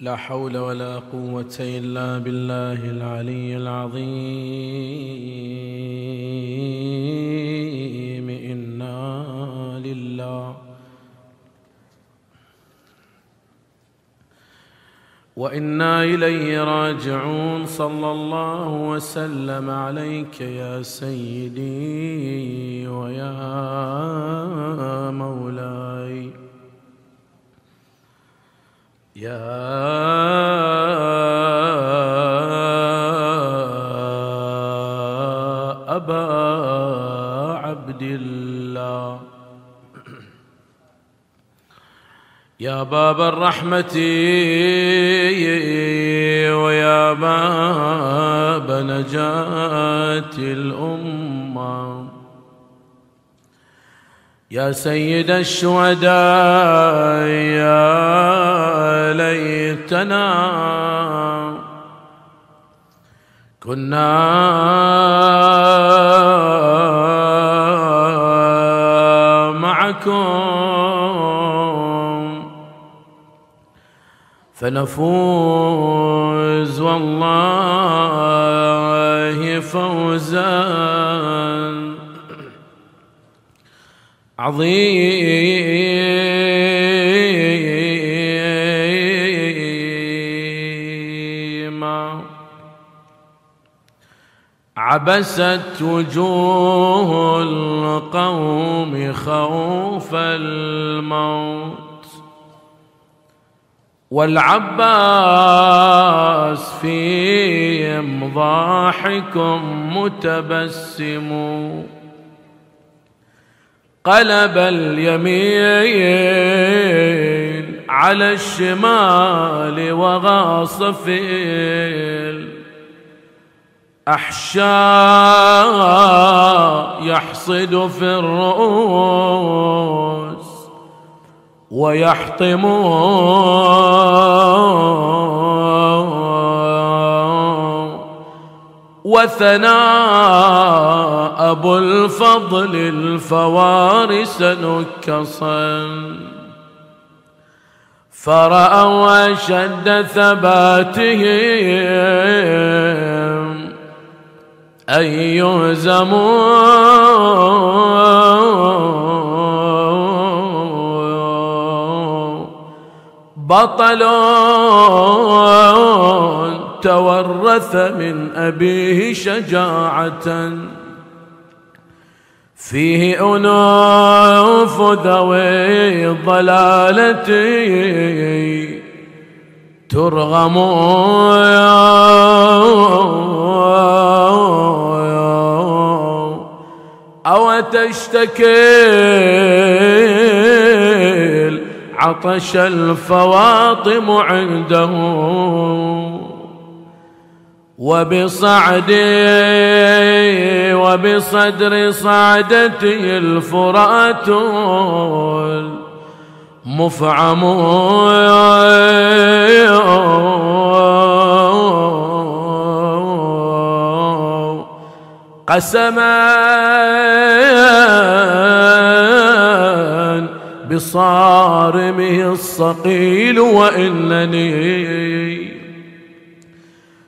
لا حول ولا قوة إلا بالله العلي العظيم. إنا لله. وإنا إليه راجعون. صلى الله وسلم عليك يا سيدي ويا مولاي. يا أبا عبد الله. يا باب الرحمة ويا باب نجاة الأمة. يا سيد الشهداء يا ليتنا كنا معكم فنفوز والله فوزا. عظيما عبست وجوه القوم خوف الموت والعباس فيهم ضاحك متبسم قلب اليمين على الشمال وغاص في الأحشاء يحصد في الرؤوس ويحطم وثناء أبو الفضل الفوارس نكصا فرأوا أشد ثباتهم أن يهزموا. بطل تورث من أبيه شجاعة. فيه أنوف ذوي الضلالة ترغم. أو تشتكي عطش الفواطم عنده وبصعدي وبصدر صعدتي الفرات مفعم قسما بصارمه الصقيل وإنني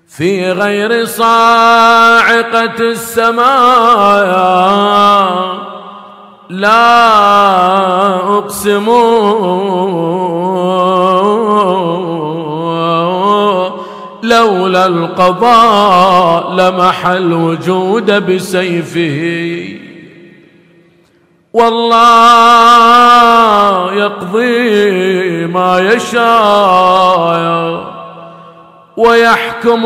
في غير صاعقة السماء لا أقسم لولا القضاء لمح الوجود بسيفه. والله يقضي ما يشاء ويحكم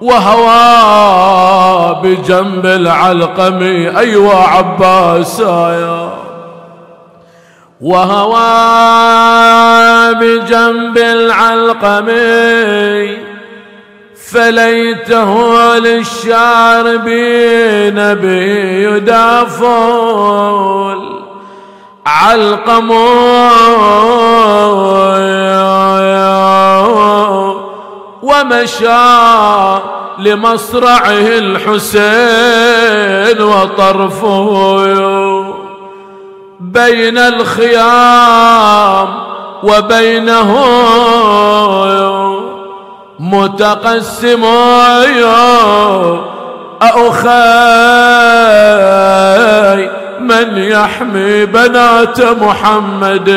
وهوى بجنب العلقم. أيوة عباسايا وهوى بجنب العلقم فليته للشعر بنبي يدافل علقم ومشى لمصرعه الحسين وطرفه. بين الخيام وبينه متقسم أخي من يحمي بنات محمد.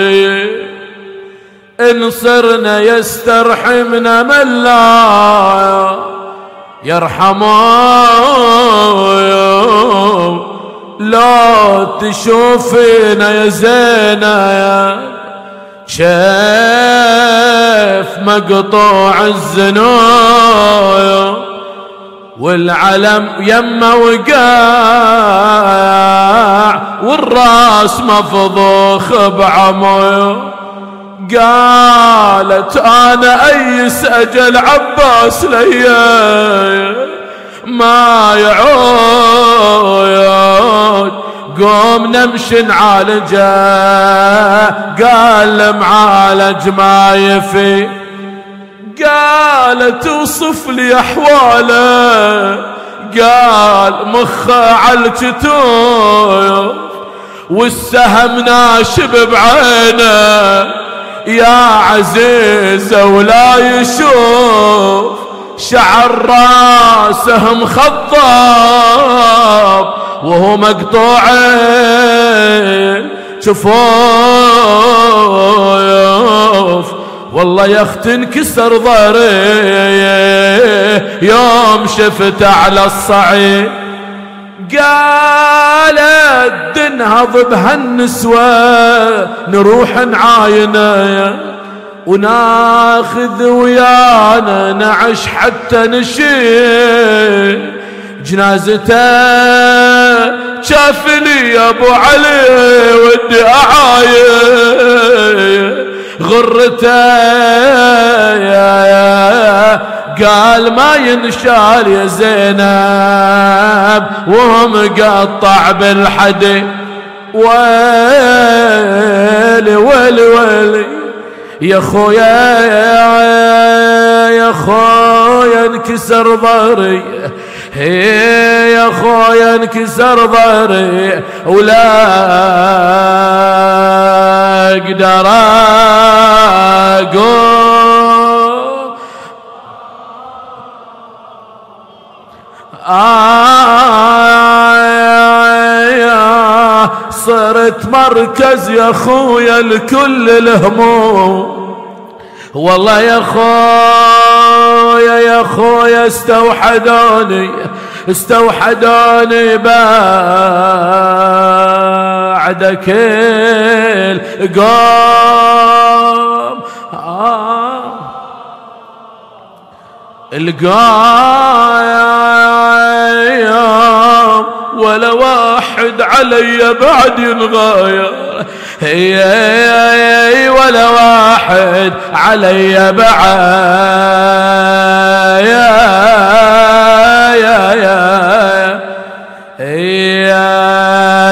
إن صرنا يسترحمنا من لا يرحمه. لا تشوفينا يا زينة يا شاف مقطوع الزنايا والعلم يما وقاع والراس مفضوخ بعمو قالت أنا أيس أجل عباس ليا. ما يعود. قوم نمشي نعالجه قال معالج ما يفي قالت توصف لي أحواله. قال مخه على والسهم ناشب بعينه. يا عزيزة ولا يشوف. شعر راسه مخضب وهو مقطوع. شفوف والله يا اخت انكسر ظهري يوم شفت على الصعيد. قالت دنهض بهالنسوة نروح نعاينه. وناخذ ويانا نعش حتى نشيل جنازته. شافني يا أبو علي ودي اعاير غرته قال ما ينشال يا زينب. وهو مقطع بالحدي. ويلي ويلي ويلي. يا خويا يا خويا انكسر ظهري يا خويا انكسر ظهري ولا أقدر أقول. صرت مركز يا خويا لكل الهموم. والله يا خويا يا خويا استوحدوني استوحدوني بعد كل آه. علي بعد ينغاير هي ولا واحد علي بعد يا يا يا يا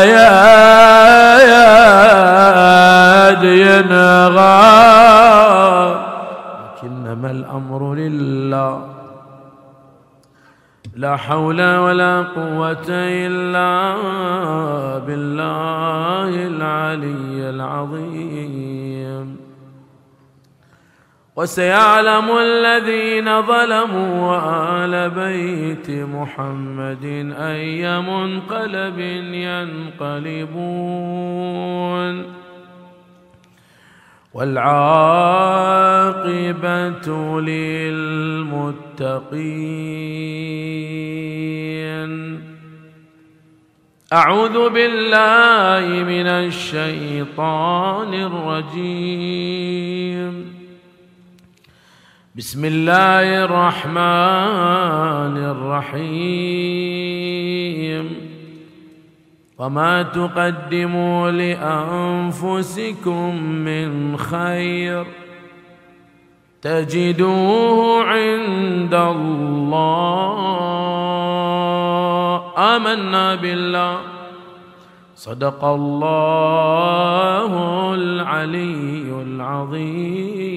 يا ينغى. لكنما الأمر لله. لا حول ولا قوة إلا بالله العلي العظيم. وسيعلم الذين ظلموا وآل بيت محمد أي منقلب ينقلبون. والعاقبة للمتقين. أعوذ بالله من الشيطان الرجيم. بسم الله الرحمن الرحيم. وما تقدموا لانفسكم من خير تجدوه عند الله امنا بالله صدق الله العلي العظيم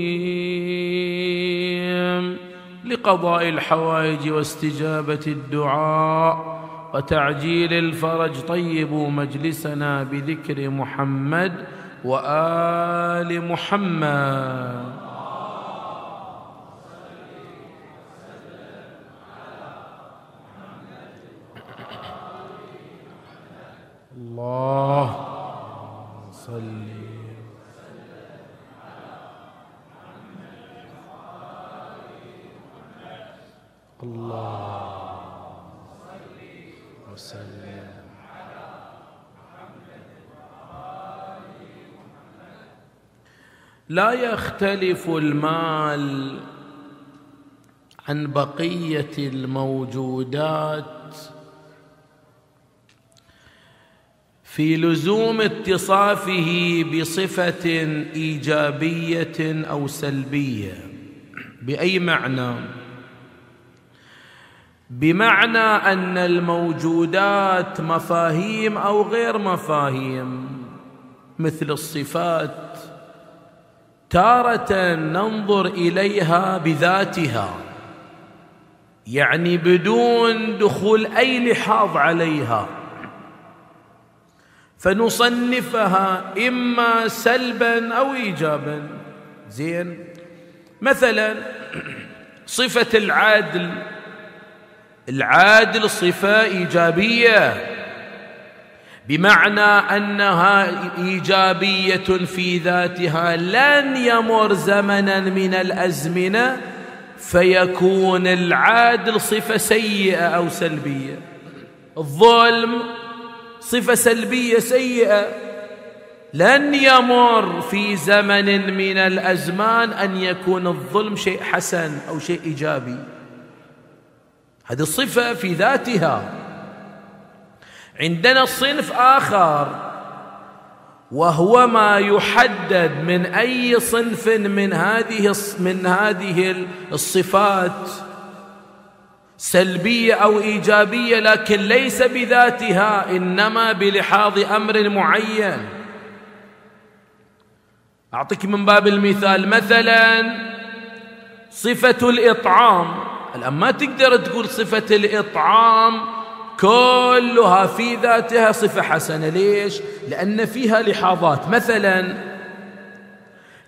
لقضاء الحوائج واستجابه الدعاء وتعجيل الفرج. طيبوا مجلسنا بذكر محمد وآل محمد. الله صل. الله. لا يختلف المال عن بقية الموجودات. في لزوم اتصافه بصفة إيجابية أو سلبية بأي معنى؟ بمعنى أن الموجودات مفاهيم أو غير مفاهيم مثل الصفات تارة ننظر إليها بذاتها يعني بدون دخول أي لحاظ عليها. فنصنفها إما سلبا أو ايجابا. زين. مثلا صفة العدل العادل صفة إيجابية. بمعنى أنها إيجابية في ذاتها لن يمر زمنا من الأزمنة فيكون العادل صفة سيئة أو سلبية. الظلم صفة سلبية سيئة. لن يمر في زمن من الأزمان أن يكون الظلم شيء حسن أو شيء إيجابي. هذه الصفة في ذاتها. عندنا صنف آخر. وهو ما يحدد من أي صنف من هذه من هذه الصفات. سلبية أو إيجابية لكن ليس بذاتها إنما بلحاظ أمر معين. أعطيك من باب المثال. مثلا صفة الإطعام. الآن ما تقدر تقول صفة الإطعام كلها في ذاتها صفة حسنة. ليش؟ لأن فيها لحاظات مثلا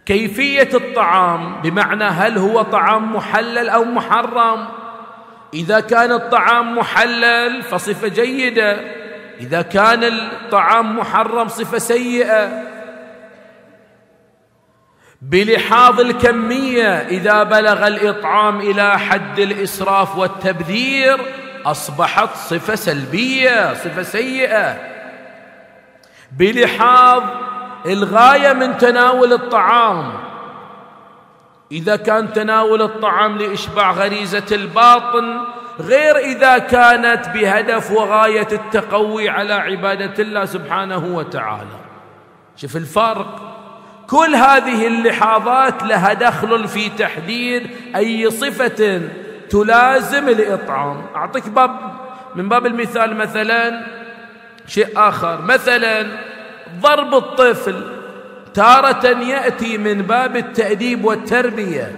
كيفية الطعام بمعنى هل هو طعام محلل أو محرم؟ إذا كان الطعام محلل فصفة جيدة. إذا كان الطعام محرم صفة سيئة. بلحاظ الكمية إذا بلغ الإطعام إلى حد الإسراف والتبذير أصبحت صفة سلبية صفة سيئة. بلحاظ الغاية من تناول الطعام. إذا كان تناول الطعام لإشباع غريزة الباطن غير إذا كانت بهدف وغاية التقوي على عبادة الله سبحانه وتعالى. شوف الفرق. كل هذه اللحاظات لها دخل في تحديد أي صفة تلازم الإطعام. أعطيك باب من باب المثال مثلا شيء آخر. مثلا ضرب الطفل. تارة يأتي من باب التأديب والتربية.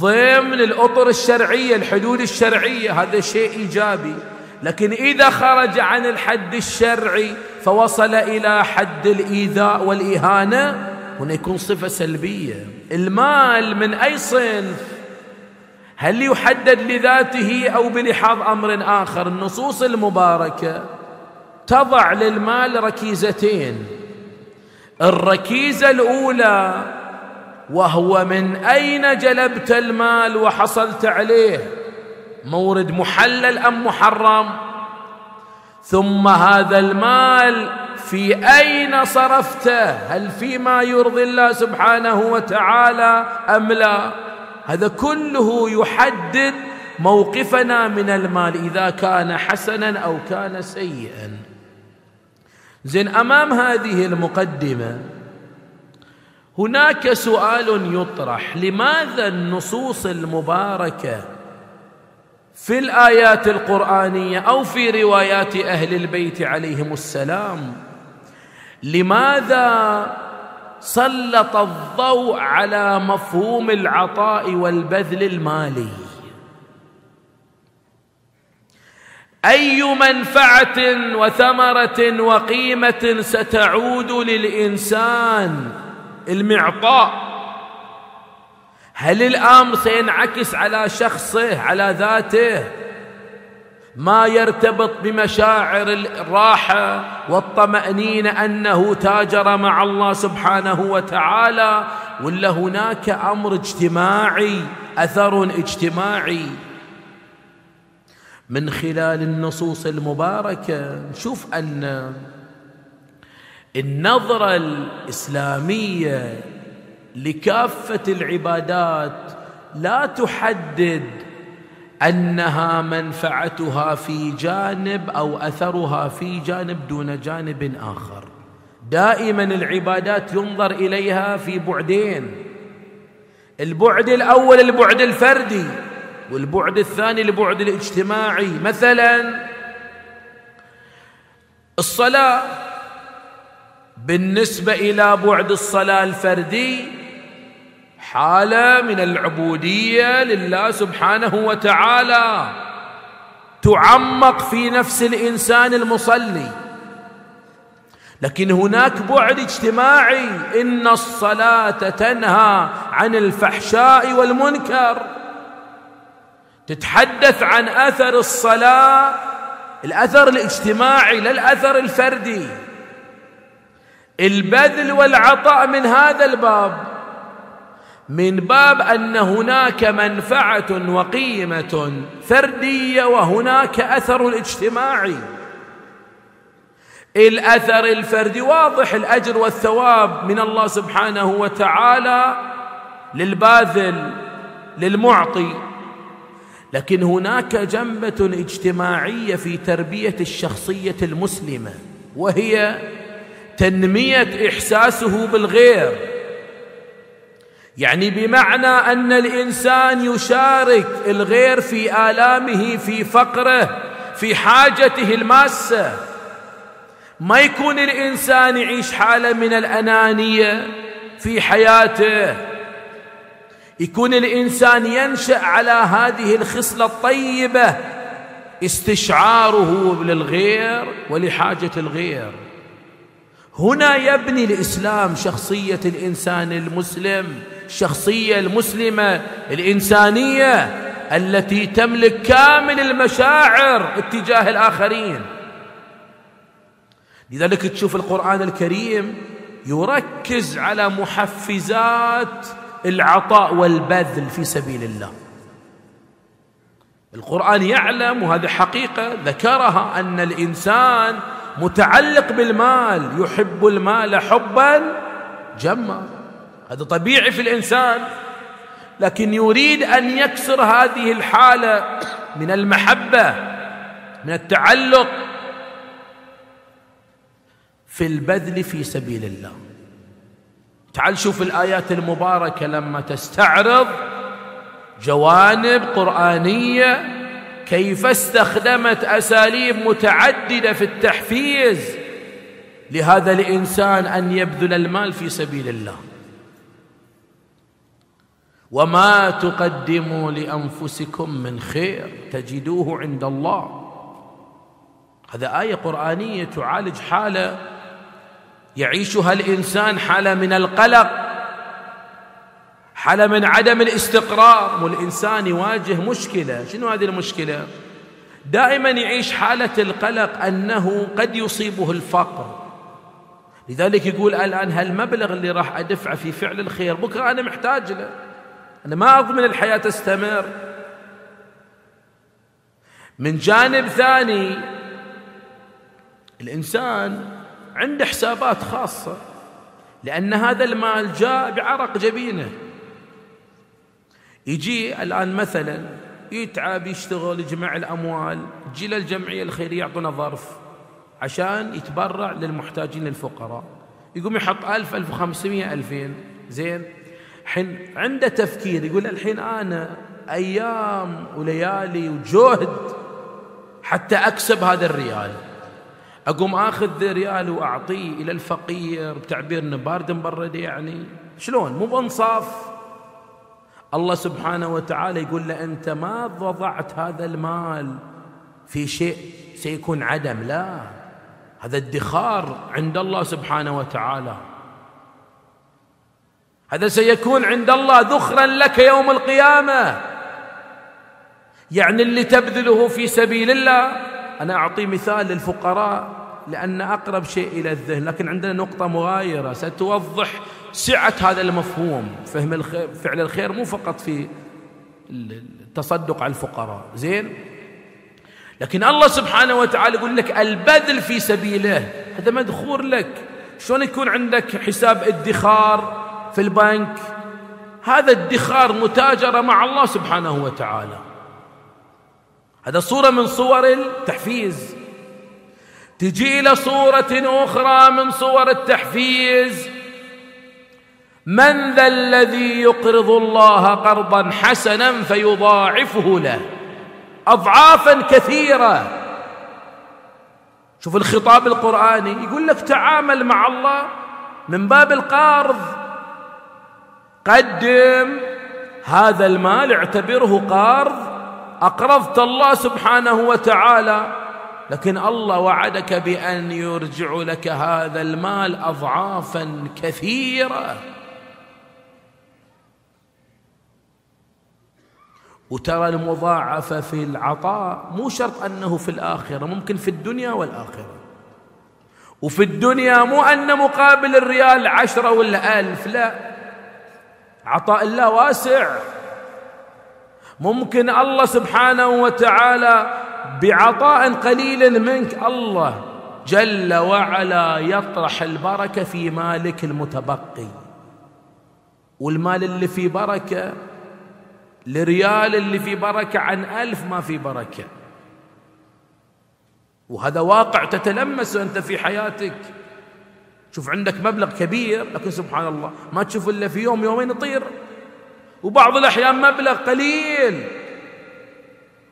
ضمن الأطر الشرعية الحدود الشرعية. هذا شيء إيجابي. لكن إذا خرج عن الحد الشرعي فوصل إلى حد الإيذاء والإهانة هنا يكون صفة سلبية. المال من أي صنف؟ هل يحدد لذاته أو بلحاظ أمر آخر النصوص المباركة تضع للمال ركيزتين. الركيزة الأولى وهو من أين جلبت المال وحصلت عليه؟ مورد محلل أم محرم؟ ثم هذا المال في أين صرفته؟ هل فيما يرضي الله سبحانه وتعالى أم لا؟ هذا كله يحدد موقفنا من المال إذا كان حسنا أو كان سيئا. زين أمام هذه المقدمة هناك سؤال يطرح لماذا النصوص المباركة في الآيات القرآنية أو في روايات أهل البيت عليهم السلام لماذا سلط الضوء على مفهوم العطاء والبذل المالي. أي منفعة وثمرة وقيمة ستعود للإنسان المعطاء؟ هل الأمر سينعكس على شخصه على ذاته؟ ما يرتبط بمشاعر الراحة والطمأنينة أنه تاجر مع الله سبحانه وتعالى ولا هناك أمر اجتماعي أثر اجتماعي من خلال النصوص المباركة. نشوف أن النظرة الإسلامية لكافة العبادات لا تحدد أنها منفعتها في جانب أو أثرها في جانب دون جانب آخر. دائما العبادات ينظر إليها في بعدين. البعد الأول البعد الفردي والبعد الثاني البعد الاجتماعي. مثلا الصلاة بالنسبة إلى بعد الصلاة الفردي حالة من العبودية لله سبحانه وتعالى. تعمق في نفس الإنسان المصلي. لكن هناك بعد اجتماعي. إن الصلاة تنهى عن الفحشاء والمنكر. تتحدث عن أثر الصلاة. الأثر الاجتماعي لا الأثر الفردي. البذل والعطاء من هذا الباب. من باب أن هناك منفعة وقيمة فردية وهناك أثر اجتماعي الأثر الفردي واضح الأجر والثواب من الله سبحانه وتعالى للباذل للمعطي. لكن هناك جنبة اجتماعية في تربية الشخصية المسلمة وهي تنمية إحساسه بالغير. يعني بمعنى أن الإنسان يشارك الغير في آلامه في فقره في حاجته الماسة. ما يكون الإنسان يعيش حالة من الأنانية في حياته. يكون الإنسان ينشأ على هذه الخصلة الطيبة استشعاره للغير ولحاجة الغير. هنا يبني الإسلام شخصية الإنسان المسلم. الشخصية المسلمة الإنسانية التي تملك كامل المشاعر اتجاه الآخرين. لذلك تشوف القرآن الكريم يركز على محفزات العطاء والبذل في سبيل الله. القرآن يعلم وهذه حقيقة ذكرها أن الإنسان متعلق بالمال يحب المال حبا جما. هذا طبيعي في الإنسان لكن يريد أن يكسر هذه الحالة من المحبة من التعلق في البذل في سبيل الله. تعال شوف الآيات المباركة لما تستعرض جوانب قرآنية كيف استخدمت أساليب متعددة في التحفيز لهذا الإنسان أن يبذل المال في سبيل الله. وما تقدموا لانفسكم من خير تجدوه عند الله. هذا آية قرآنية تعالج حالة يعيشها الإنسان حالة من القلق حالة من عدم الاستقرار. والإنسان يواجه مشكلة. شنو هذه المشكلة؟ دائما يعيش حالة القلق أنه قد يصيبه الفقر. لذلك يقول الآن هالمبلغ اللي راح أدفعه في فعل الخير؟ بكرة أنا محتاج له. أنا ما أضمن الحياة تستمر من جانب ثاني الإنسان عنده حسابات خاصة لأن هذا المال جاء بعرق جبينه. يجي الآن مثلا يتعب يشتغل يجمع الأموال تجي للجمعية الخيرية يعطونا ظرف عشان يتبرع للمحتاجين للفقراء. يقوم يحط ألف ألف وخمسمائة ألفين. زين؟ حين عنده تفكير يقول الحين أنا أيام وليالي وجهد حتى أكسب هذا الريال. أقوم أخذ ريال وأعطيه إلى الفقير بتعبير بارد مبرد يعني. شلون؟ مو بانصاف. الله سبحانه وتعالى يقول له أنت ما وضعت هذا المال في شيء سيكون عدم. لا هذا ادخار عند الله سبحانه وتعالى. هذا سيكون عند الله ذخرا لك يوم القيامة. يعني اللي تبذله في سبيل الله أنا أعطي مثال للفقراء لأن أقرب شيء إلى الذهن لكن عندنا نقطة مغايرة ستوضح سعة هذا المفهوم. فهم الخير فعل الخير مو فقط في التصدق على الفقراء. زين؟ لكن الله سبحانه وتعالى يقول لك البذل في سبيله هذا مدخور لك. شلون يكون عندك حساب ادخار؟ في البنك. هذا ادخار متاجرة مع الله سبحانه وتعالى. هذا صورة من صور التحفيز. تجي إلى صورة أخرى من صور التحفيز. من ذا الذي يقرض الله قرضا حسنا فيضاعفه له؟ اضعافا كثيرة. شوف الخطاب القرآني يقول لك تعامل مع الله من باب القرض. قدم هذا المال اعتبره قرض أقرضت الله سبحانه وتعالى لكن الله وعدك بأن يرجع لك هذا المال اضعافا كثيرة. وترى المضاعفة في العطاء مو شرط أنه في الآخرة ممكن في الدنيا والآخرة. وفي الدنيا مو أن مقابل الريال عشرة ولا ألف لا. عطاء الله واسع. ممكن الله سبحانه وتعالى بعطاء قليل منك الله جل وعلا يطرح البركة في مالك المتبقي. والمال اللي فيه بركة لريال اللي في بركة عن ألف ما في بركة. وهذا واقع تتلمسه أنت في حياتك. شوف عندك مبلغ كبير لكن سبحان الله ما تشوف إلا في يوم يومين يطير. وبعض الأحيان مبلغ قليل.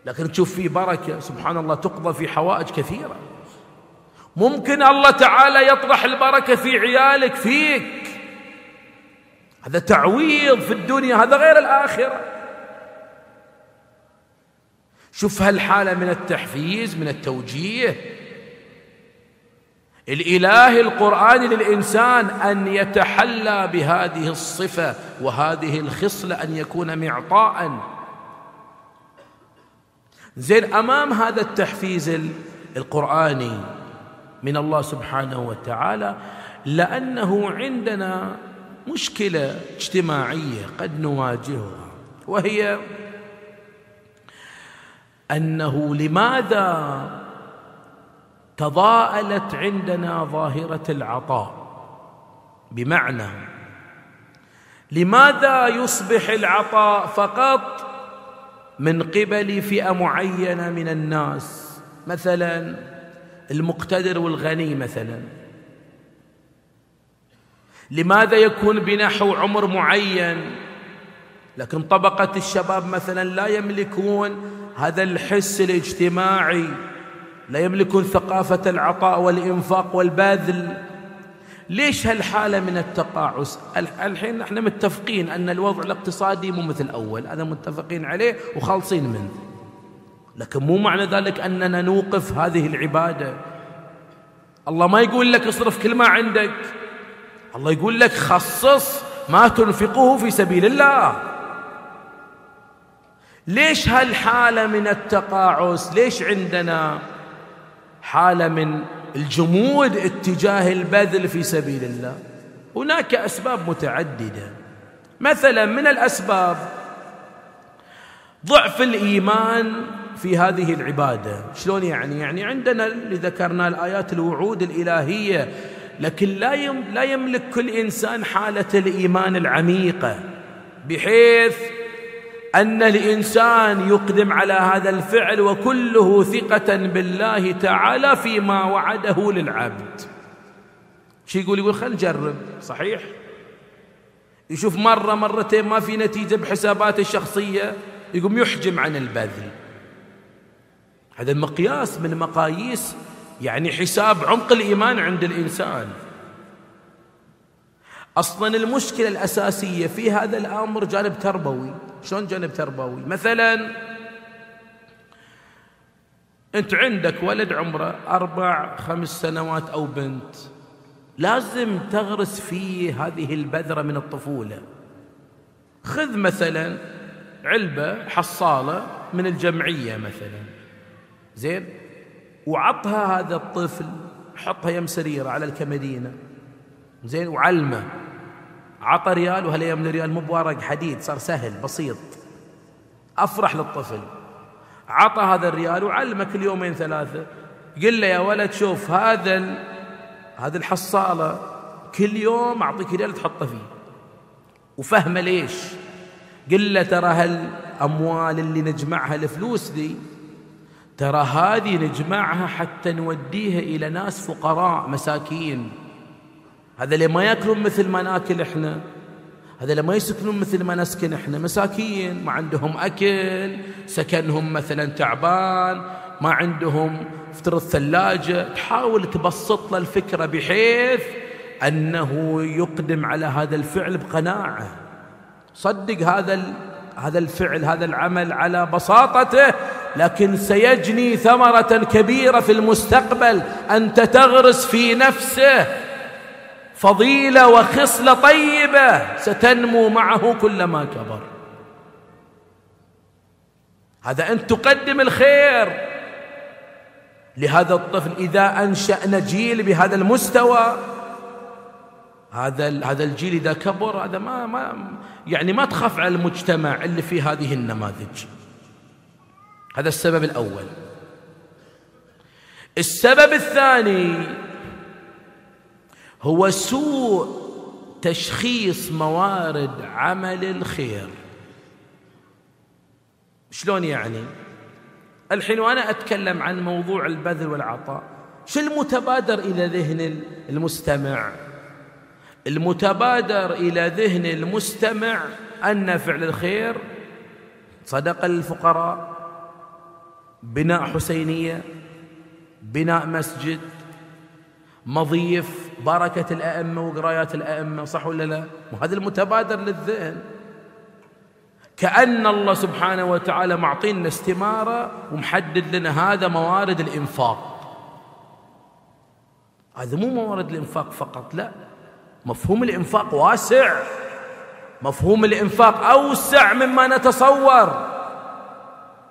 لكن تشوف فيه بركة سبحان الله تقضى في حوائج كثيرة. ممكن الله تعالى يطرح البركة في عيالك فيك. هذا تعويض في الدنيا هذا غير الآخرة. شوف هالحالة من التحفيز من التوجيه. الإله القرآن للإنسان أن يتحلى بهذه الصفة وهذه الخصلة أن يكون معطاء. زين أمام هذا التحفيز القرآني من الله سبحانه وتعالى لأنه عندنا مشكلة اجتماعية قد نواجهها وهي أنه لماذا تضاءلت عندنا ظاهرة العطاء. بمعنى لماذا يصبح العطاء فقط من قبل فئة معينة من الناس؟ مثلا المقتدر والغني مثلا. لماذا يكون بنحو عمر معين؟ لكن طبقة الشباب مثلا لا يملكون هذا الحس الاجتماعي. لا يملكون ثقافة العطاء والإنفاق والبذل ليش هالحالة من التقاعس؟ الحين إحنا متفقين أن الوضع الاقتصادي مو مثل أول. هذا متفقين عليه وخالصين منه. لكن مو معنى ذلك أننا نوقف هذه العبادة. الله ما يقول لك اصرف كل ما عندك. الله يقول لك خصص ما تنفقه في سبيل الله. ليش هالحالة من التقاعس؟ ليش عندنا حالة من الجمود اتجاه البذل في سبيل الله. هناك أسباب متعددة. مثلا من الأسباب ضعف الإيمان في هذه العبادة. شلون يعني؟ يعني عندنا اللي ذكرنا الآيات الوعود الإلهية لكن لا لا يملك كل إنسان حالة الإيمان العميقة بحيث أن الإنسان يقدم على هذا الفعل وكله ثقة بالله تعالى فيما وعده للعبد. شي يقول؟ يقول خلينا نجرب صحيح. يشوف مرة مرتين ما في نتيجة بحساباته الشخصية يقوم يحجم عن البذل. هذا المقياس من مقاييس يعني حساب عمق الإيمان عند الإنسان. أصلا المشكلة الأساسية في هذا الأمر جانب تربوي. شلون جانب تربوي؟ مثلا أنت عندك ولد عمره أربع خمس سنوات أو بنت لازم تغرس فيه هذه البذرة من الطفولة. خذ مثلا علبة حصالة من الجمعية مثلا. زين؟ وعطها هذا الطفل حطها يم سريرة على الكمدينة زين؟ وعلمه. عطى ريال وهالايام الريال مو بورق حديد صار سهل بسيط. أفرح للطفل. عطى هذا الريال وعلمه كل يومين ثلاثة. قل له يا ولد شوف هذا هذه الحصالة كل يوم أعطيك ريال تحطه فيه. وفهمه ليش. قل له ترى هالأموال اللي نجمعها الفلوس دي ترى هذه نجمعها حتى نوديها إلى ناس فقراء مساكين. هذا اللي ما ياكلون مثل ما ناكل إحنا. هذا اللي ما يسكنون مثل ما نسكن إحنا. مساكين ما عندهم أكل سكنهم مثلا تعبان ما عندهم افترض ثلاجه تحاول تبسط له الفكرة بحيث أنه يقدم على هذا الفعل بقناعة. صدق هذا هذا الفعل هذا العمل على بساطته لكن سيجني ثمرة كبيرة في المستقبل. أنت تغرس في نفسه. فضيلة وخصلة طيبة ستنمو معه كلما كبر. هذا انت تقدم الخير. لهذا الطفل إذا أنشأنا جيل بهذا المستوى هذا هذا الجيل إذا كبر هذا ما ما يعني ما تخاف على المجتمع اللي فيه هذه النماذج. هذا السبب الأول. السبب الثاني هو سوء تشخيص موارد عمل الخير. شلون يعني؟ الحين وأنا أتكلم عن موضوع البذل والعطاء شو المتبادر إلى ذهن المستمع؟ المتبادر إلى ذهن المستمع أن فعل الخير صدقه للفقراء بناء حسينية بناء مسجد مضيف بركة الأئمة وقرايات الأئمة صح ولا لا؟ وهذا المتبادر للذهن. كأن الله سبحانه وتعالى معطينا استمارة ومحدد لنا هذا موارد الإنفاق. هذا مو موارد الإنفاق فقط لا. مفهوم الإنفاق واسع. مفهوم الإنفاق أوسع مما نتصور.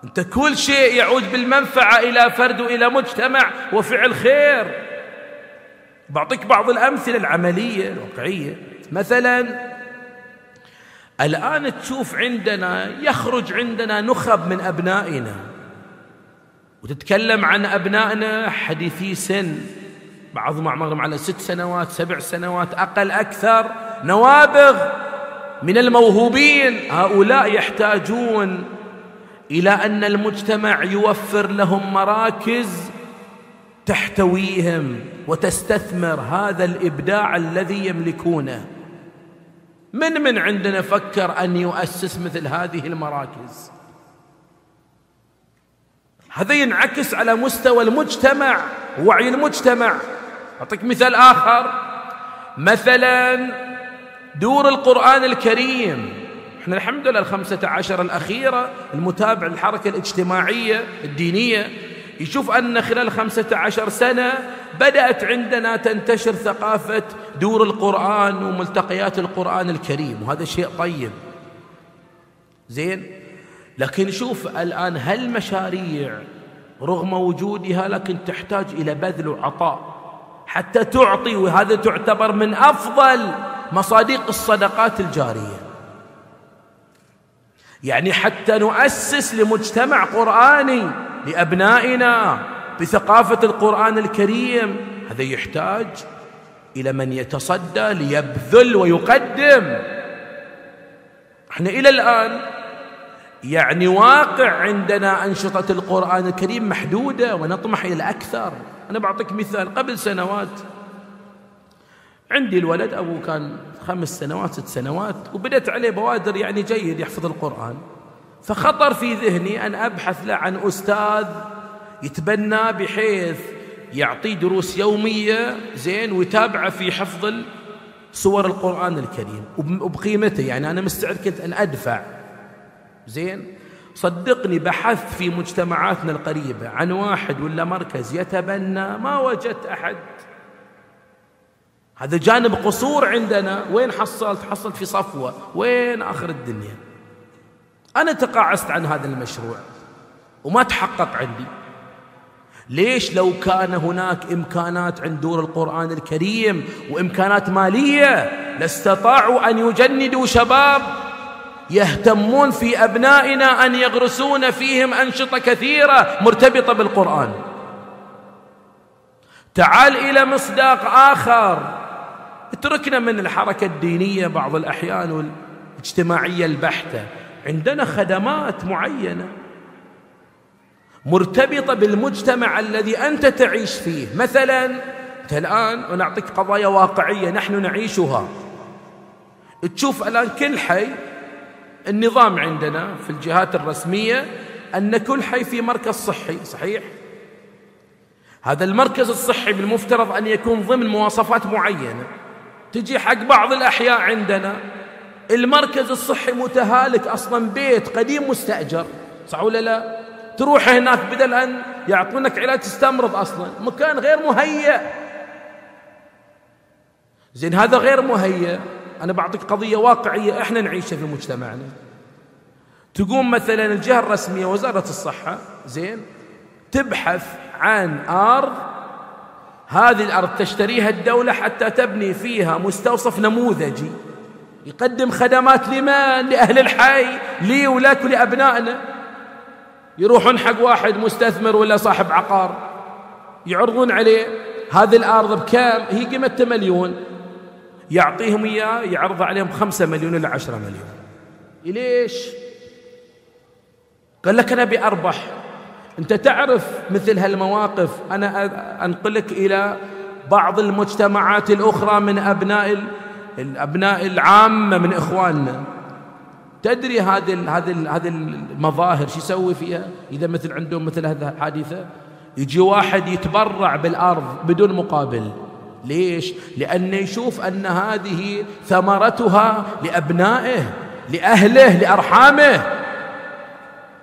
أنت كل شيء يعود بالمنفعة إلى فرد وإلى مجتمع وفعل خير. بعطيك بعض الأمثلة العملية الواقعية. مثلا الآن تشوف عندنا يخرج عندنا نخب من أبنائنا وتتكلم عن أبنائنا حديثي سن بعضهم أعمارهم على ست سنوات سبع سنوات أقل أكثر نوابغ من الموهوبين. هؤلاء يحتاجون إلى أن المجتمع يوفر لهم مراكز تحتويهم وتستثمر هذا الإبداع الذي يملكونه. من من عندنا فكر أن يؤسس مثل هذه المراكز؟ هذا ينعكس على مستوى المجتمع وعي المجتمع. أعطيك مثال آخر. مثلا دور القرآن الكريم. إحنا الحمد لله الخمسة عشر الأخيرة المتابع للحركة الاجتماعية الدينية. يشوف أن خلال خمسة عشر سنة بدأت عندنا تنتشر ثقافة دور القرآن وملتقيات القرآن الكريم وهذا شيء طيب. زين؟ لكن شوف الآن هالمشاريع رغم وجودها لكن تحتاج إلى بذل وعطاء. حتى تعطي وهذا تعتبر من أفضل مصادق الصدقات الجارية. يعني حتى نؤسس لمجتمع قرآني لأبنائنا بثقافة القرآن الكريم. هذا يحتاج إلى من يتصدى ليبذل ويقدم. إحنا إلى الآن يعني واقع عندنا أنشطة القرآن الكريم محدودة ونطمح إلى أكثر أنا بعطيك مثال. قبل سنوات عندي الولد أبوه كان خمس سنوات ست سنوات وبدت عليه بوادر يعني جيد يحفظ القرآن. فخطر في ذهني أن أبحث له عن أستاذ يتبنى بحيث يعطيه دروس يومية زين ويتابعه في حفظ سور القرآن الكريم. وبقيمته يعني أنا مستعد كنت أن أدفع. زين؟ صدقني بحثت في مجتمعاتنا القريبة عن واحد ولا مركز يتبنى ما وجدت أحد. هذا جانب قصور عندنا. وين حصلت؟ حصلت في صفوة. وين آخر الدنيا؟ أنا تقاعست عن هذا المشروع وما تحقق عندي. ليش لو كان هناك إمكانات عند دور القرآن الكريم وإمكانات مالية لاستطاعوا أن يجندوا شباب يهتمون في أبنائنا أن يغرسون فيهم أنشطة كثيرة مرتبطة بالقرآن. تعال إلى مصداق آخر. اتركنا من الحركة الدينية بعض الأحيان والاجتماعية البحتة. عندنا خدمات معينة مرتبطة بالمجتمع الذي أنت تعيش فيه. مثلا أنت الآن ونعطيك قضايا واقعية نحن نعيشها. تشوف الآن كل حي النظام عندنا في الجهات الرسمية أن كل حي في مركز صحي صحيح؟ هذا المركز الصحي بالمفترض أن يكون ضمن مواصفات معينة. تجي حق بعض الأحياء عندنا المركز الصحي متهالك أصلا بيت قديم مستأجر. صح ولا لا؟ تروح هناك بدل أن يعطونك علاج تستمرض أصلا. مكان غير مهيأ. زين هذا غير مهيأ. أنا بعطيك قضية واقعية إحنا نعيشها في مجتمعنا. تقوم مثلا الجهة الرسمية وزارة الصحة زين تبحث عن أرض هذه الأرض تشتريها الدولة حتى تبني فيها مستوصف نموذجي. يقدم خدمات لمن؟ لأهل الحي لي ولك ولأبنائنا يروحون حق واحد مستثمر ولا صاحب عقار يعرضون عليه هذه الأرض بكام؟ هي قيمتها مليون يعطيهم إياه يعرض عليهم خمسة مليون إلى عشرة مليون ليش؟ قال لك أنا بأربح أنت تعرف مثل هالمواقف أنا أنقلك إلى بعض المجتمعات الأخرى من أبناء الأبناء العامة من إخواننا. تدري هذه هذه هذه المظاهر شو يسوي فيها؟ إذا مثل عندهم مثل هذه الحادثة يجي واحد يتبرع بالأرض بدون مقابل. ليش؟ لأنه يشوف أن هذه ثمرتها لأبنائه لأهله لأرحامه.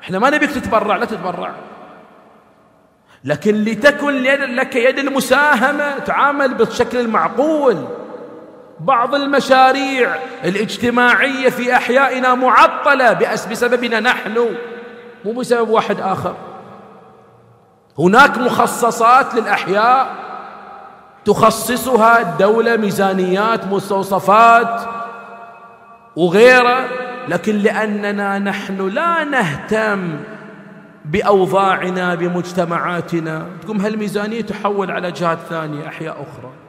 إحنا ما نبيك تتبرع لا تتبرع. لكن لتكن لك يد المساهمة تعامل بالشكل المعقول. بعض المشاريع الاجتماعية في أحيائنا معطلة بسببنا نحن مو بسبب واحد آخر. هناك مخصصات للأحياء تخصصها الدولة ميزانيات مستوصفات وغيره لكن لأننا نحن لا نهتم بأوضاعنا بمجتمعاتنا. تقوم هالميزانية تحول على جهات ثانية أحياء أخرى.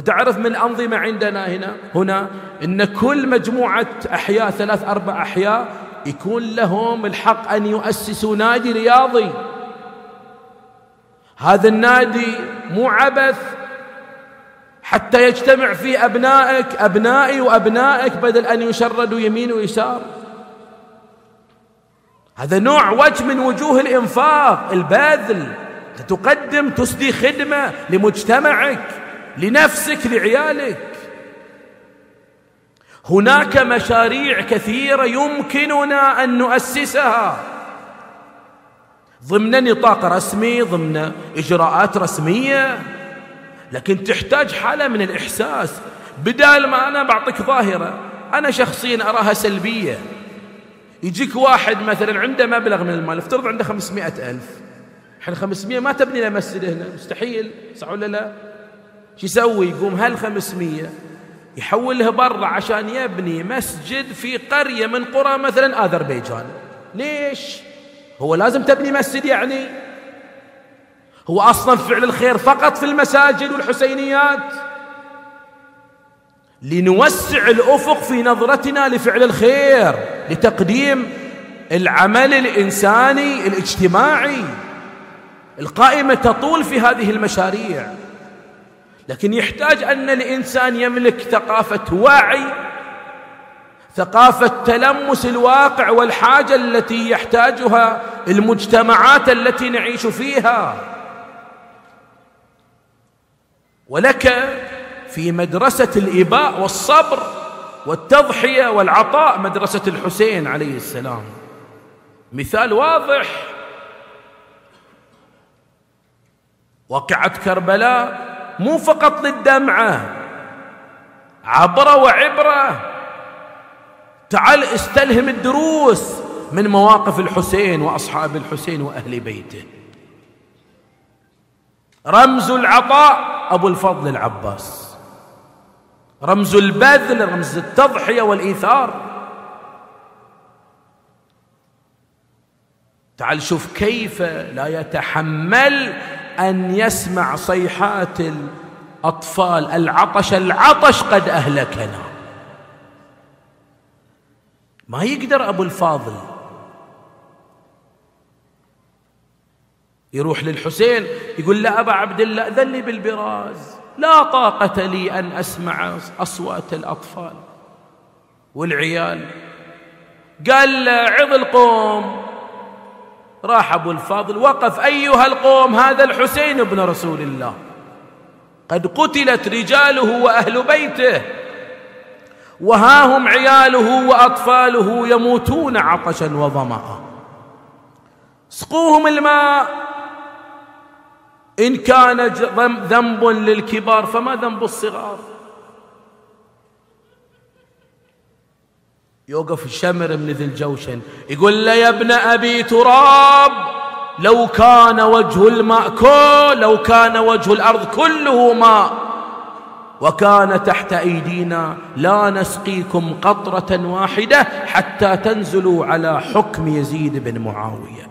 تعرف من الأنظمة عندنا هنا؟ هنا إن كل مجموعة أحياء ثلاث أربع أحياء يكون لهم الحق أن يؤسسوا نادي رياضي. هذا النادي مو عبث. حتى يجتمع فيه أبنائك أبنائي وأبنائك بدل أن يشردوا يمين ويسار. هذا نوع وجه من وجوه الإنفاق البذل. تقدم تسدي خدمة لمجتمعك. لنفسك لعيالك. هناك مشاريع كثيرة يمكننا أن نؤسسها. ضمن نطاق رسمي ضمن إجراءات رسمية. لكن تحتاج حالة من الإحساس. بدال ما أنا بعطيك ظاهرة أنا شخصيا أراها سلبية. يجيك واحد مثلا عنده مبلغ من المال افترض عنده خمسمائة ألف. إحنا خمسمائة ما تبني له مسجد هنا مستحيل صح ولا لا؟ شو يسوي؟ يقوم هال خمسمائة يحولها برا عشان يبني مسجد في قرية من قرى مثلا أذربيجان. ليش؟ هو لازم تبني مسجد يعني. هو أصلا فعل الخير فقط في المساجد والحسينيات. لنوسع الأفق في نظرتنا لفعل الخير لتقديم العمل الإنساني الاجتماعي. القائمة تطول في هذه المشاريع. لكن يحتاج أن الإنسان يملك ثقافة وعي ثقافة تلمس الواقع والحاجة التي يحتاجها المجتمعات التي نعيش فيها. ولك في مدرسة الإباء والصبر والتضحية والعطاء مدرسة الحسين عليه السلام. مثال واضح. واقعة كربلاء مو فقط للدمعة عبرة وعبرة. تعال استلهم الدروس من مواقف الحسين وأصحاب الحسين وأهل بيته. رمز العطاء أبو الفضل العباس. رمز البذل رمز التضحية والإيثار. تعال شوف كيف لا يتحمل أن يسمع صيحات الأطفال. العطش العطش قد أهلكنا. ما يقدر أبو الفاضل يروح للحسين يقول له أبا عبد الله أذن لي بالبراز. لا طاقة لي أن أسمع أصوات الأطفال والعيال. قال له عظ القوم. راح أبو الفاضل وقف أيها القوم هذا الحسين ابن رسول الله. قد قتلت رجاله وأهل بيته وها هم عياله وأطفاله يموتون عطشا وظمأ. اسقوهم الماء إن كان ذنب للكبار فما ذنب الصغار؟ يوقف الشمر بن ذي الجوشن. يقول له يا ابن أبي تراب لو كان وجه الماء كل لو كان وجه الأرض كله ماء وكان تحت أيدينا لا نسقيكم قطرة واحدة حتى تنزلوا على حكم يزيد بن معاوية.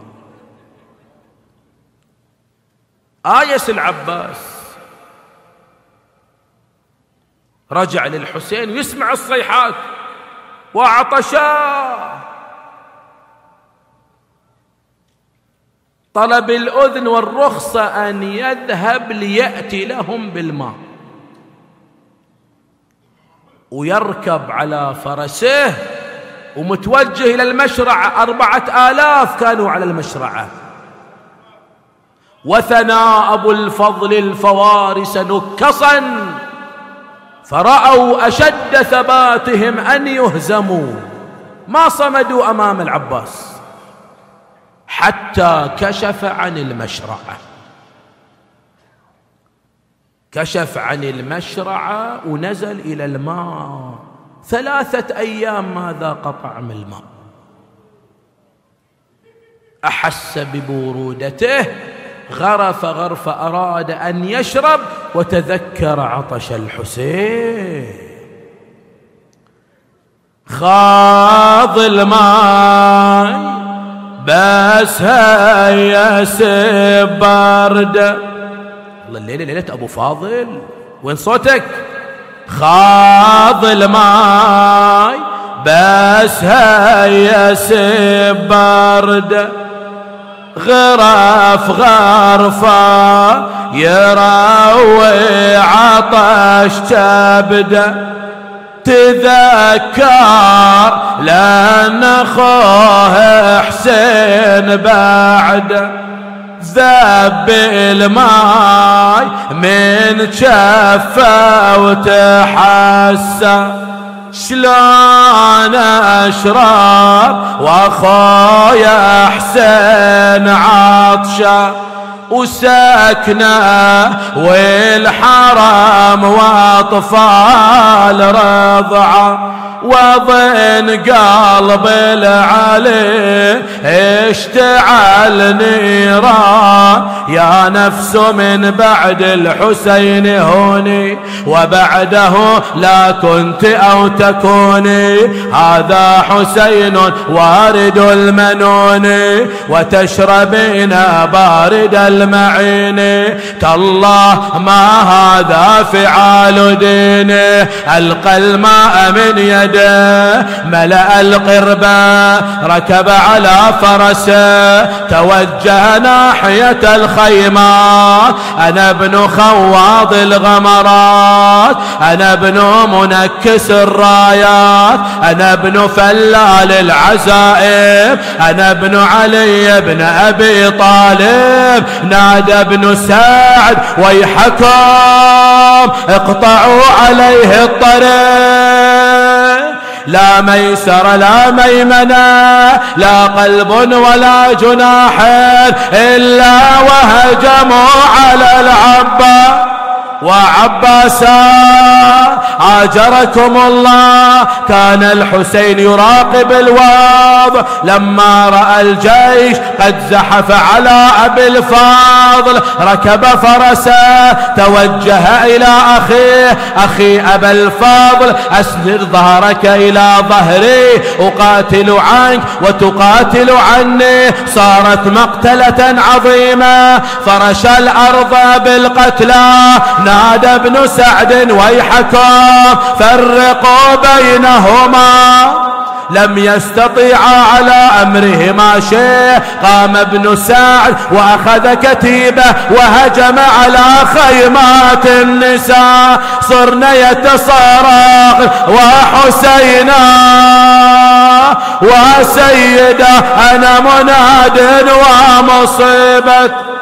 آيس العباس رجع للحسين ويسمع الصيحات. وعطشا. طلب الأذن والرخصة أن يذهب ليأتي لهم بالماء. ويركب على فرسه ومتوجه إلى المشرعة أربعة آلاف كانوا على المشرعة. وثنى أبو الفضل الفوارس نكصا. فرأوا أشد ثباتهم أن يهزموا ما صمدوا أمام العباس حتى كشف عن المشرعة. كشف عن المشرعة ونزل إلى الماء. ثلاثة أيام ماذا قطع من الماء؟ أحس ببرودته غرف غرف أراد أن يشرب وتذكر عطش الحسين. خاض الماء بس هيا برد الله الليلة ليلة أبو فاضل وين صوتك؟ خاض الماء بس هيا برد غرف غرفة يروي عطش تبدأ تذكر لأن أخوه حسين بعد. ذب الماي من شفة وتحسن. شلون اشرب وأخويا حسين عطشه وسكنه والحرم وأطفال رضعه وضن قلب العلي. اشتعل نيران يا نفس من بعد الحسين هوني وبعده لا كنت أو تكوني. هذا حسين وارد المنون وتشربين بارد المعين تالله ما هذا فعال ديني ألقى الماء من يد يده ملأ القربة ركب على فرسه. توجه ناحية الخيمة. أنا ابن خواض الغمرات أنا ابن منكس الرايات أنا ابن فلال العزائم أنا ابن علي بن أبي طالب. نادى ابن سعد ويحكم اقطعوا عليه الطريق. لا ميسر لا ميمنة لا قلب ولا جناح إلا وهجموا على العباس وعباسا آجركم الله. كان الحسين يراقب الواض. لما رأى الجيش قد زحف على أبي الفاضل ركب فرسه توجه إلى أخيه. أخي أبا الفاضل أسند ظهرك إلى ظهري أقاتل عنك وتقاتل عني. صارت مقتلة عظيمة. فرش الأرض بالقتلى. نادى ابن سعد ويحكم فرقوا بينهما. لم يستطيعا على أمرهما شيء. قام ابن سعد وأخذ كتيبة وهجم على خيمات النساء. صرن يتصارخ وحسينا وسيدة أنا مناد ومصيبة.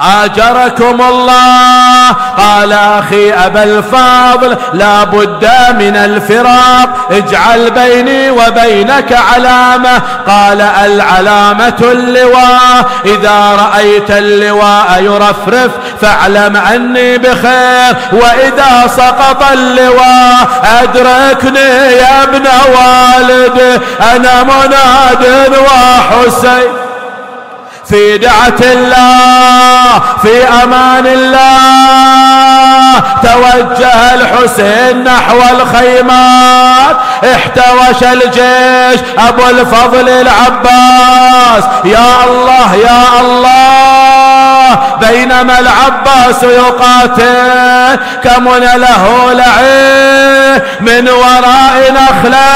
آجركم الله. قال أخي أبا الفاضل لا بد من الفراق. اجعل بيني وبينك علامة. قال العلامة اللواء. إذا رأيت اللواء يرفرف فاعلم أني بخير. وإذا سقط اللواء أدركني يا ابن والد. أنا مناد وحسين. في دعة الله في أمان الله. توجه الحسين نحو الخيمات. احتوش الجيش أبو الفضل العباس. يا الله يا الله. بينما العباس يقاتل كمن له لعين من وراء نخلة.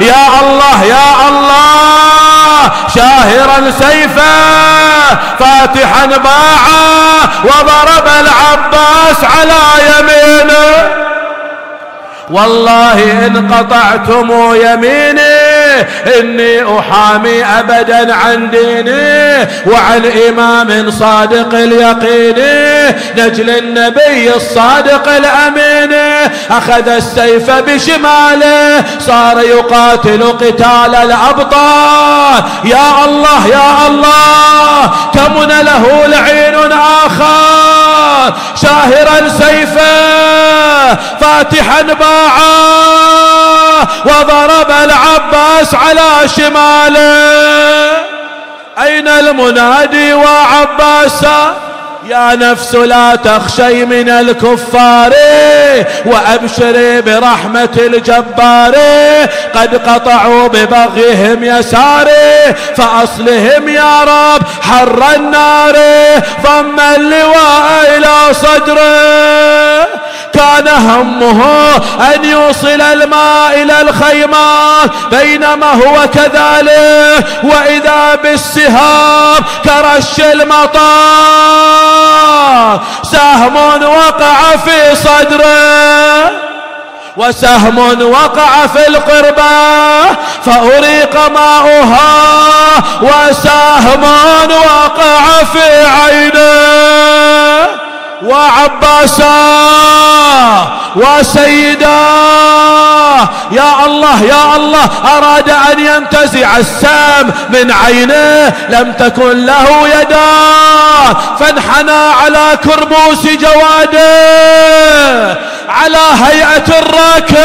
يا الله يا الله. شاهرا سيفا فاتحا باعا وضرب العباس على يمينه. والله إن قطعتم يميني إني أحامي أبدا عن ديني وعن إمام صادق اليقين. نجل النبي الصادق الأمين. أخذ السيف بشماله صار يقاتل قتال الأبطال. يا الله يا الله كمن له لعين آخر. شاهرا سيفه فاتحا باعا وضرب العباس على شماله. أين المنادي وعباسا يا نفس لا تخشي من الكفار وأبشري برحمة الجبار. قد قطعوا ببغيهم يساري فأصلهم يا رب حر النار. ضم اللواء إلى صدره كان همه أن يوصل الماء إلى الخيمات بينما هو كذلك. وإذا بالسهام كرش المطار. سهم وقع في صدره وسهم وقع في القربة فأريق ماؤها وسهم وقع في عينه. وعباسا وسيدا. يا الله يا الله أراد أن ينتزع السام من عينه لم تكن له يدا. فانحنى على كربوس جواده على هيئة الراكع.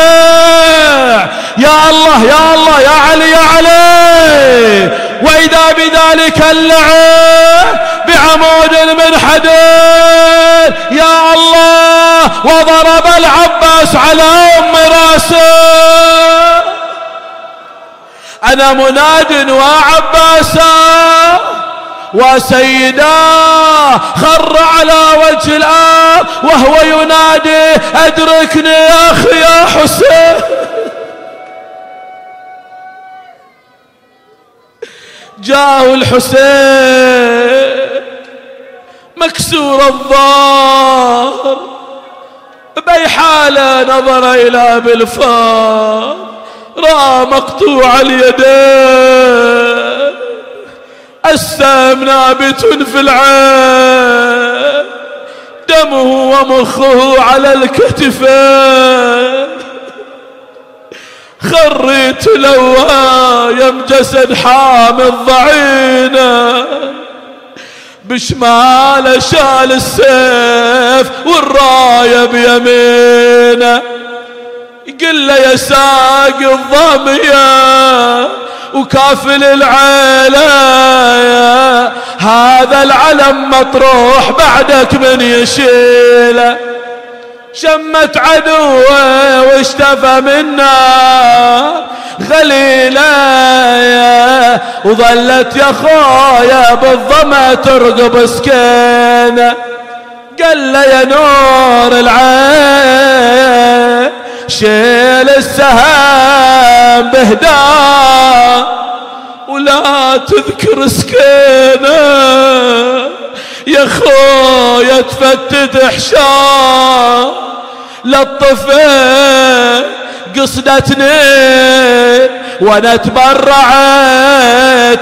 يا الله يا الله يا علي يا علي. وإذا بذلك اللعب بعمود من حديد يا الله وضرب العباس على أم راسه. أنا مناد وعباسا وسيدا خر على وجه الآب وهو ينادي أدركني يا أخي يا حسين. جاءه الحسين مكسور الظهر بأي حالة نظر إلى أبي الفار رأى مقطوع اليدين السام نابت في العين دمه ومخه على الكتفين خريت لوايم جسد حامل ضعينه بشماله شال السيف والراية بيمينه يقول له يا ساق الظمية وكافل العيلة. هذا العلم مطروح بعدك من يشيله. شمت عدوه واشتفى منا غليلة وظلت يا خويا بالظما ترقب سكينة. قال له يا نور العين شيل السهام بهداه ولا تذكر سكينة. يا خويا تفتت حشام للطفل قصدتني وأنا تبرعت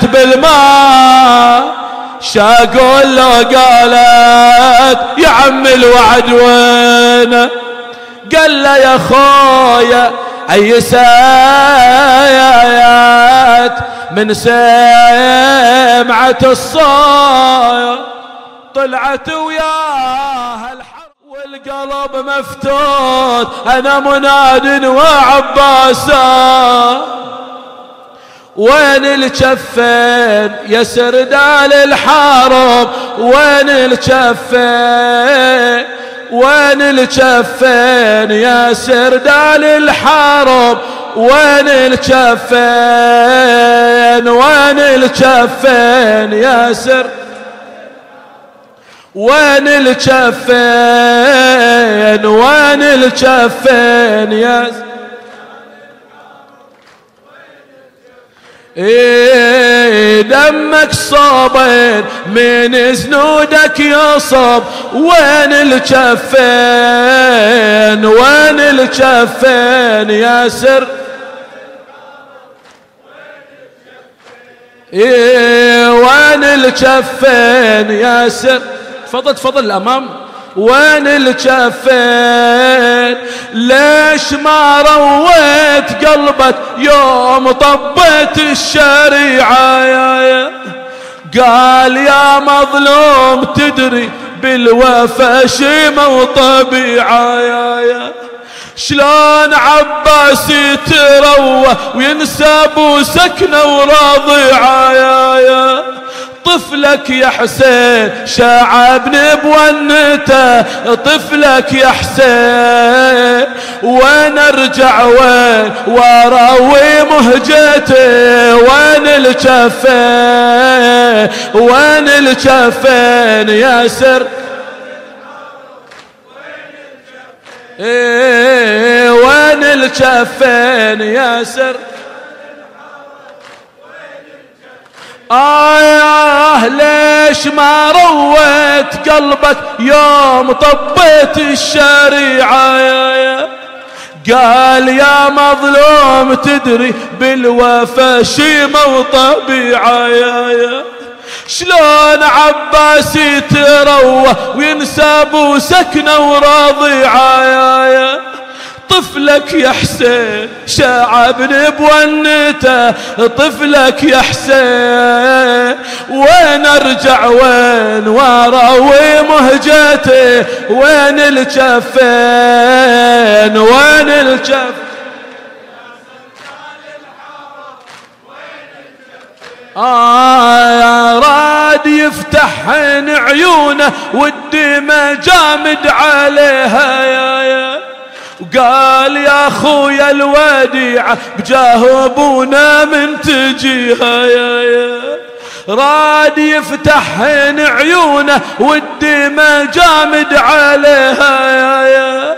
بالماء. شاقول له قالت يا عم الوعد وين؟ قال له يا خويا أي سايات من سمعة الصايا. طلعت وياها الحرب والقلب مفتوت. أنا مناد وعباسا وين الجفين يا سردال الحرب؟ وين الجفين؟ وين الجفين يا سردال الحرب؟ وين الجفين؟ وين الجفين يا سر وين الجفين؟ وين الجفين يا إيه دمك صابين من زنودك يصب وين الجفين؟ وين الجفين يا سر؟ إيه وين الجفين يا سر؟ تفضل تفضل الأمام. وين الجفين؟ ليش ما رويت قلبك يوم طبيت الشريعة؟ يا يا قال يا مظلوم تدري بالوفا شيمة وطبيعة. يا يا شلون عباس يتروى وينسى أبو سكنة وراضعه يا يا طفلك يا حسين شعبني بونته طفلك يا حسين. وين ارجع؟ وين؟ واروي مهجتي وين الجفين وين الجفين يا سر؟ إيه وين الجفين يا سر؟ آه ليش ما رويت قلبك يوم طبيت الشريعة؟ يا يا قال يا مظلوم تدري بالوفا شيمة وطبيعة يا يا شلون عباس يتروى وينسى أبو سكنة وراضيعة؟ يا يا طفلك يا حسين شعبني بونته طفلك يا حسين. وين أرجع؟ وين واروي مهجتي؟ وين الجفين؟ وين الجفين آه راد يفتحن عيونه والدمى جامد يا يا وقال يا خويا الوديعة بجاه أبونا من تجيها يا يا. راد يفتحن عيونه والدمى جامد عليها يا يا.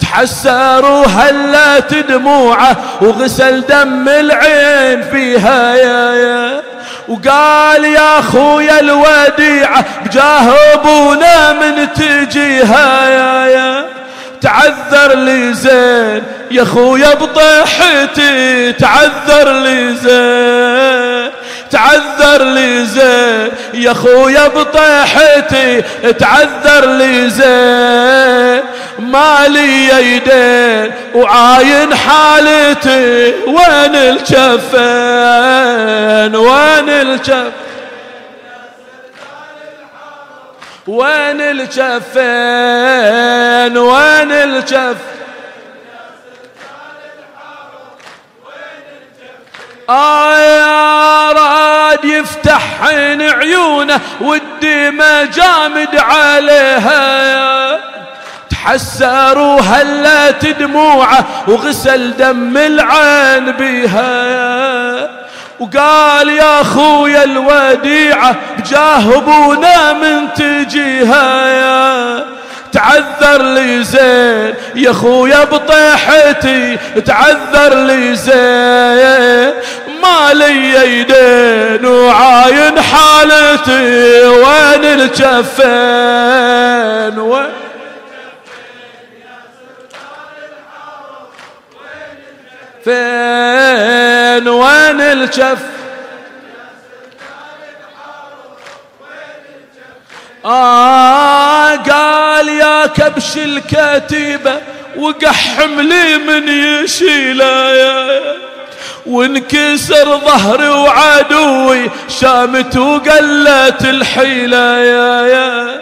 تحسر وهلت دموعه وغسل دم العين فيها يا يا. وقال يا خويا الوديعة بجاه أبونا من تجيها يا يا. تعذر لي زين. يا خويا بطيحتي تعذر لي زين. تعذر لي زين. يا خويا بطيحتي تعذر لي زين. مالي يدين وعاين حالتي. وين الجفين؟ وين الجفين؟ وين الجفين؟ وين الجف آه راد يفتح عيونه والدمى جامد عليها. تحسروا هلت دموعه وغسل دم العين بيها. وقال يا خويا الوديعة بجاه من تجيها يا. تعذر لي زين يا خويا بطيحتي تعذر لي زين. ما لي يدين وعاين حالتي وين الجفين؟ وين فين وين الجف. آه قال يا كبش الكتيبة وقحم لي من يشيله يا وانكسر ظهري وعدوي شامت وقلت الحيلة يا يا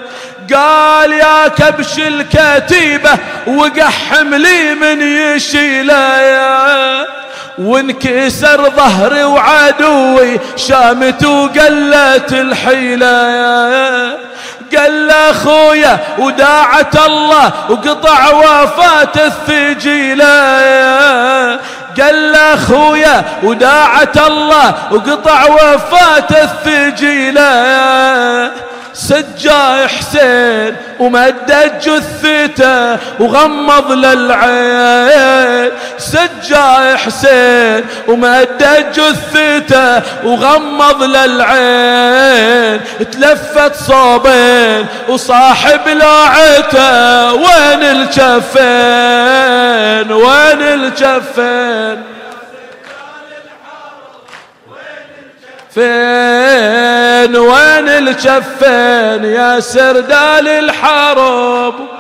قال يا كبش الكتيبة وقحم لي من يشيله يا وانكسر ظهري وعدوي شامت وقلت الحيلة. قال أخويا وداعة الله وقطع وفاة الثجيلة. قال أخويا وداعة الله وقطع وفاة الثجيلة. سجى حسين ومدد جثته وغمض للعين سجى حسين ومدد جثته وغمض للعين تلفت صوبين وصاحب لاعته وين الجفين؟ وين الجفين؟ فين وين الجفين يا سردال الحرب؟